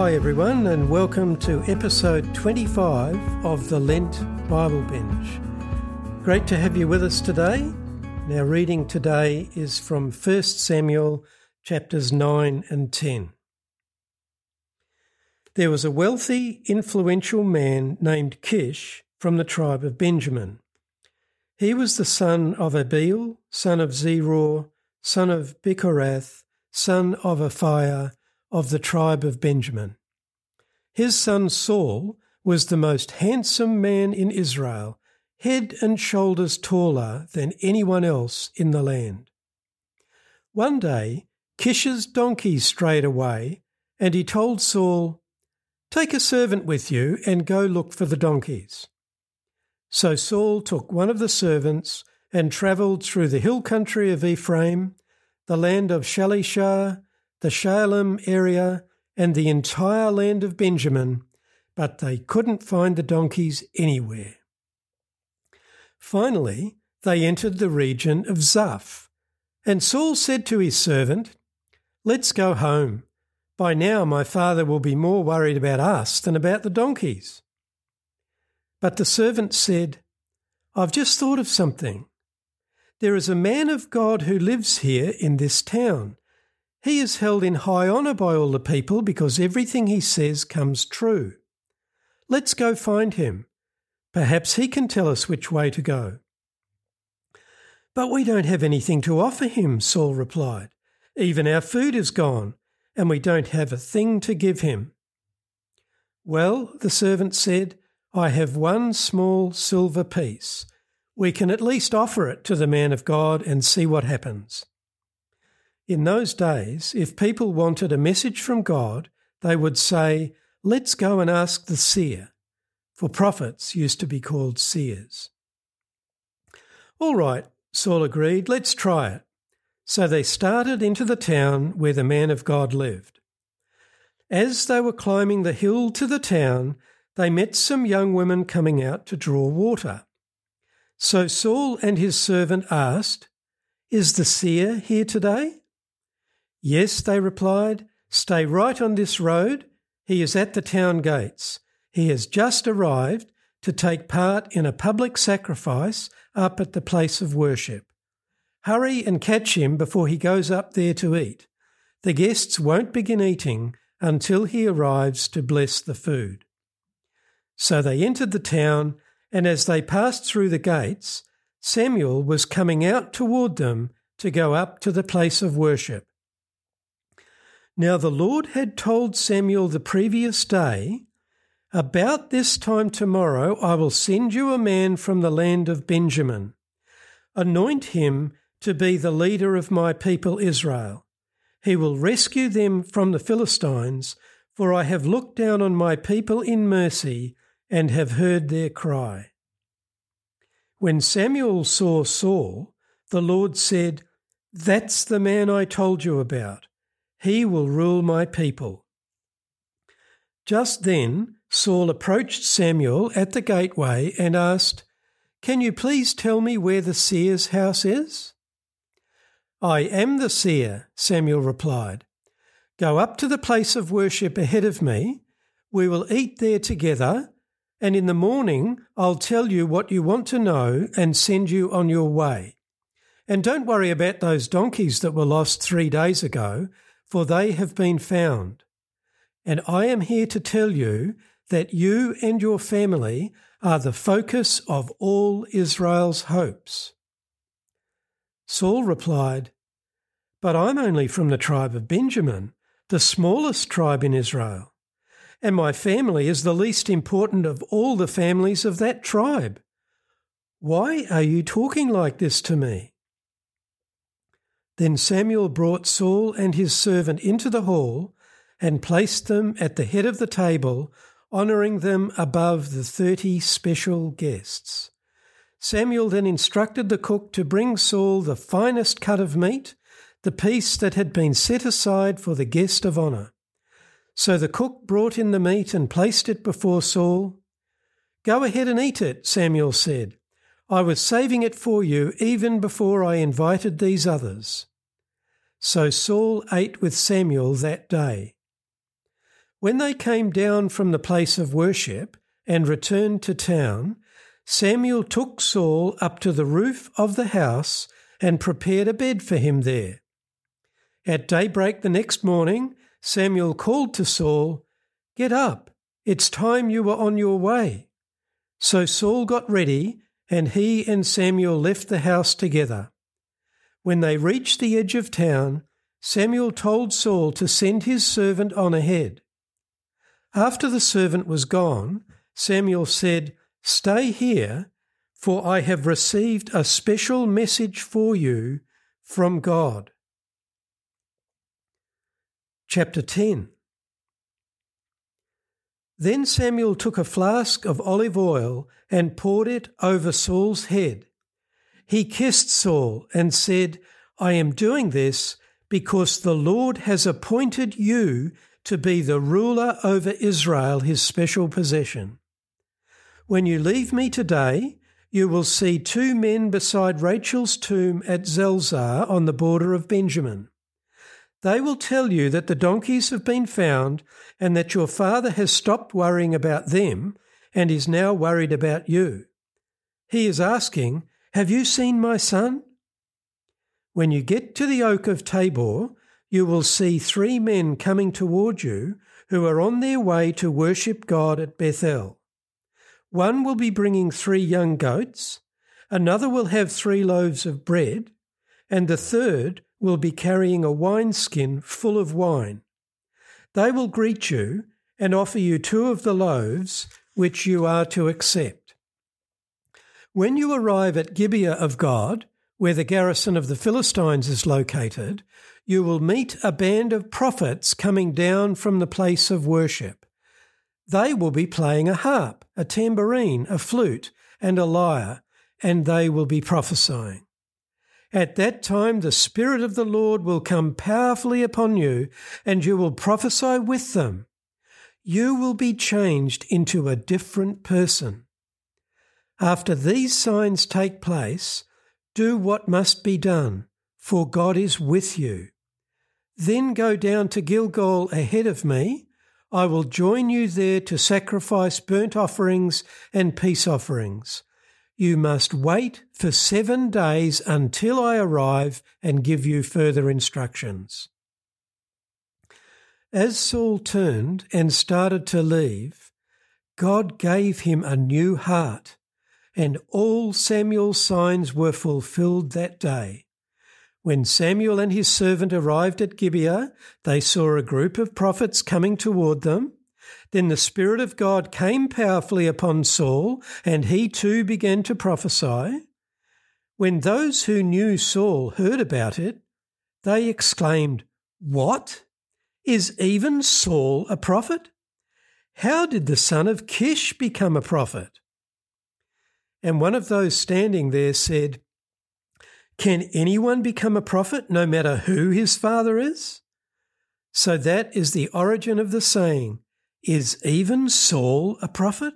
Hi, everyone, and welcome to episode 25 of the Lent Bible Binge. Great to have you with us today. Our reading today is from 1 Samuel chapters 9 and 10. There was a wealthy, influential man named Kish from the tribe of Benjamin. He was the son of Abiel, son of Zeror, son of Bechorath, son of Aphiah, of the tribe of Benjamin. His son Saul was the most handsome man in Israel, head and shoulders taller than anyone else in the land. One day, Kish's donkeys strayed away, and he told Saul, Take a servant with you and go look for the donkeys. So Saul took one of the servants and travelled through the hill country of Ephraim, the land of Shalishah, the Shaalim area, and the entire land of Benjamin, but they couldn't find the donkeys anywhere. Finally, they entered the region of Zuph, and Saul said to his servant, Let's go home. By now my father will be more worried about us than about the donkeys. But the servant said, I've just thought of something. There is a man of God who lives here in this town. He is held in high honour by all the people because everything he says comes true. Let's go find him. Perhaps he can tell us which way to go. But we don't have anything to offer him, Saul replied. Even our food is gone, and we don't have a thing to give him. Well, the servant said, I have one small silver piece. We can at least offer it to the man of God and see what happens. In those days, if people wanted a message from God, they would say, Let's go and ask the seer, for prophets used to be called seers. All right, Saul agreed, let's try it. So they started into the town where the man of God lived. As they were climbing the hill to the town, they met some young women coming out to draw water. So Saul and his servant asked, Is the seer here today? Yes, they replied, Stay right on this road. He is at the town gates. He has just arrived to take part in a public sacrifice up at the place of worship. Hurry and catch him before he goes up there to eat. The guests won't begin eating until he arrives to bless the food. So they entered the town, and as they passed through the gates, Samuel was coming out toward them to go up to the place of worship. Now the Lord had told Samuel the previous day, About this time tomorrow I will send you a man from the land of Benjamin. Anoint him to be the leader of my people Israel. He will rescue them from the Philistines, for I have looked down on my people in mercy and have heard their cry. When Samuel saw Saul, the Lord said, That's the man I told you about. He will rule my people. Just then, Saul approached Samuel at the gateway and asked, Can you please tell me where the seer's house is? I am the seer, Samuel replied. Go up to the place of worship ahead of me. We will eat there together and in the morning I'll tell you what you want to know and send you on your way. And don't worry about those donkeys that were lost three days ago, for they have been found. And I am here to tell you that you and your family are the focus of all Israel's hopes. Saul replied, But I'm only from the tribe of Benjamin, the smallest tribe in Israel and my family is the least important of all the families of that tribe. Why are you talking like this to me? Then Samuel brought Saul and his servant into the hall and placed them at the head of the table, honouring them above the thirty special guests. Samuel then instructed the cook to bring Saul the finest cut of meat, the piece that had been set aside for the guest of honour. So the cook brought in the meat and placed it before Saul. Go ahead and eat it, Samuel said. I was saving it for you even before I invited these others. So Saul ate with Samuel that day. When they came down from the place of worship and returned to town, Samuel took Saul up to the roof of the house and prepared a bed for him there. At daybreak the next morning, Samuel called to Saul, Get up, it's time you were on your way. So Saul got ready, and he and Samuel left the house together. When they reached the edge of town, Samuel told Saul to send his servant on ahead. After the servant was gone, Samuel said, Stay here, for I have received a special message for you from God. Chapter 10 Then Samuel took a flask of olive oil and poured it over Saul's head. He kissed Saul and said, I am doing this because the Lord has appointed you to be the ruler over Israel, his special possession. When you leave me today, you will see two men beside Rachel's tomb at Zelzah on the border of Benjamin. They will tell you that the donkeys have been found and that your father has stopped worrying about them and is now worried about you. He is asking, Have you seen my son? When you get to the oak of Tabor, you will see three men coming toward you who are on their way to worship God at Bethel. One will be bringing three young goats, another will have three loaves of bread, and the third will be carrying a wineskin full of wine. They will greet you and offer you two of the loaves which you are to accept. When you arrive at Gibeah of God, where the garrison of the Philistines is located, you will meet a band of prophets coming down from the place of worship. They will be playing a harp, a tambourine, a flute, and a lyre, and they will be prophesying. At that time, the Spirit of the Lord will come powerfully upon you, and you will prophesy with them. You will be changed into a different person. After these signs take place, do what must be done, for God is with you. Then go down to Gilgal ahead of me I will join you there to sacrifice burnt offerings and peace offerings. You must wait for seven days until I arrive and give you further instructions. As Saul turned and started to leave, God gave him a new heart, and all Samuel's signs were fulfilled that day. When Samuel and his servant arrived at Gibeah, they saw a group of prophets coming toward them. Then the Spirit of God came powerfully upon Saul, and he too began to prophesy. When those who knew Saul heard about it, they exclaimed, What? Is even Saul a prophet? How did the son of Kish become a prophet? And one of those standing there said, can anyone become a prophet no matter who his father is? So that is the origin of the saying, Is even Saul a prophet?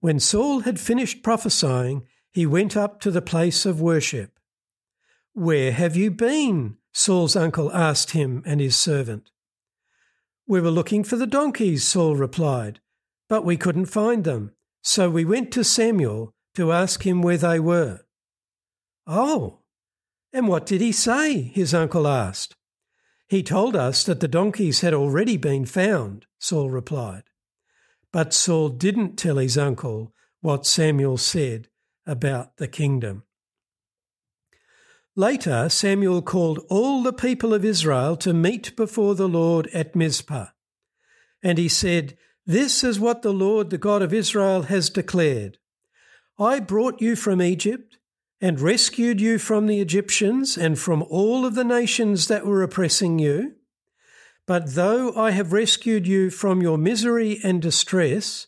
When Saul had finished prophesying, he went up to the place of worship. Where have you been? Saul's uncle asked him and his servant. We were looking for the donkeys, Saul replied, but we couldn't find them, so we went to Samuel to ask him where they were. Oh, and what did he say? his uncle asked. He told us that the donkeys had already been found, Saul replied. But Saul didn't tell his uncle what Samuel said about the kingdom. Later, Samuel called all the people of Israel to meet before the Lord at Mizpah. And he said, This is what the Lord, the God of Israel, has declared I brought you from Egypt and rescued you from the Egyptians and from all of the nations that were oppressing you. But though I have rescued you from your misery and distress,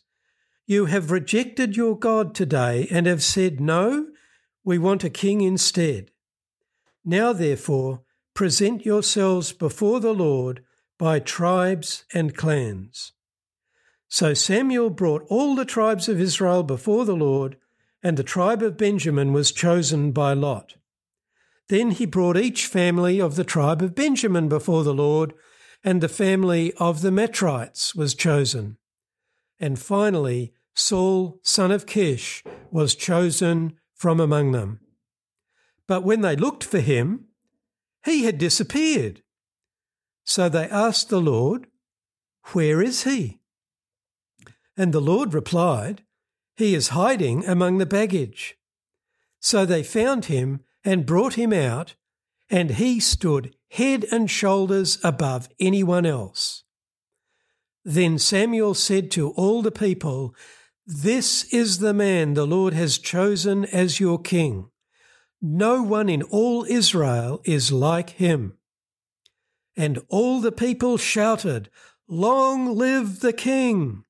you have rejected your God today and have said, No, we want a king instead. Now, therefore, present yourselves before the Lord by tribes and clans. So Samuel brought all the tribes of Israel before the Lord and the tribe of Benjamin was chosen by Lot. Then he brought each family of the tribe of Benjamin before the Lord, and the family of the Matrites was chosen. And finally, Saul, son of Kish, was chosen from among them. But when they looked for him, he had disappeared. So they asked the Lord, Where is he? And the Lord replied, He is hiding among the baggage. So they found him and brought him out, and he stood head and shoulders above anyone else. Then Samuel said to all the people, This is the man the Lord has chosen as your king. No one in all Israel is like him. And all the people shouted, Long live the king!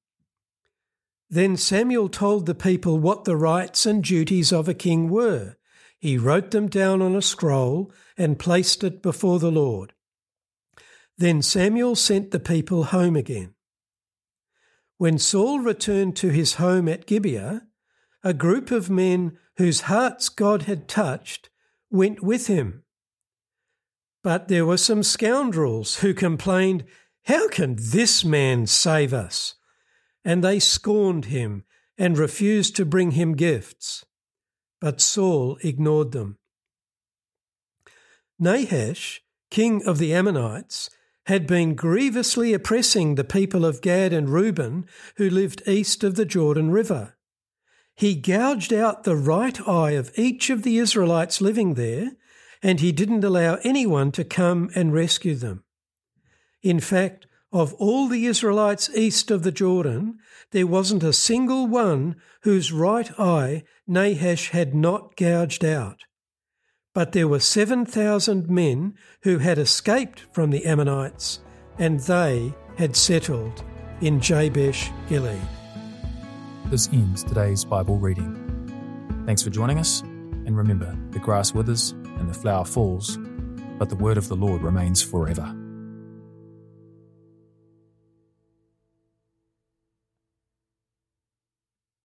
Then Samuel told the people what the rights and duties of a king were. He wrote them down on a scroll and placed it before the Lord. Then Samuel sent the people home again. When Saul returned to his home at Gibeah, a group of men whose hearts God had touched went with him. But there were some scoundrels who complained, How can this man save us? And they scorned him and refused to bring him gifts. But Saul ignored them. Nahash, king of the Ammonites, had been grievously oppressing the people of Gad and Reuben who lived east of the Jordan River. He gouged out the right eye of each of the Israelites living there, and he didn't allow anyone to come and rescue them. In fact, of all the Israelites east of the Jordan, there wasn't a single one whose right eye Nahash had not gouged out. But there were 7,000 men who had escaped from the Ammonites, and they had settled in Jabesh Gilead. This ends today's Bible reading. Thanks for joining us, and remember the grass withers and the flower falls, but the word of the Lord remains forever.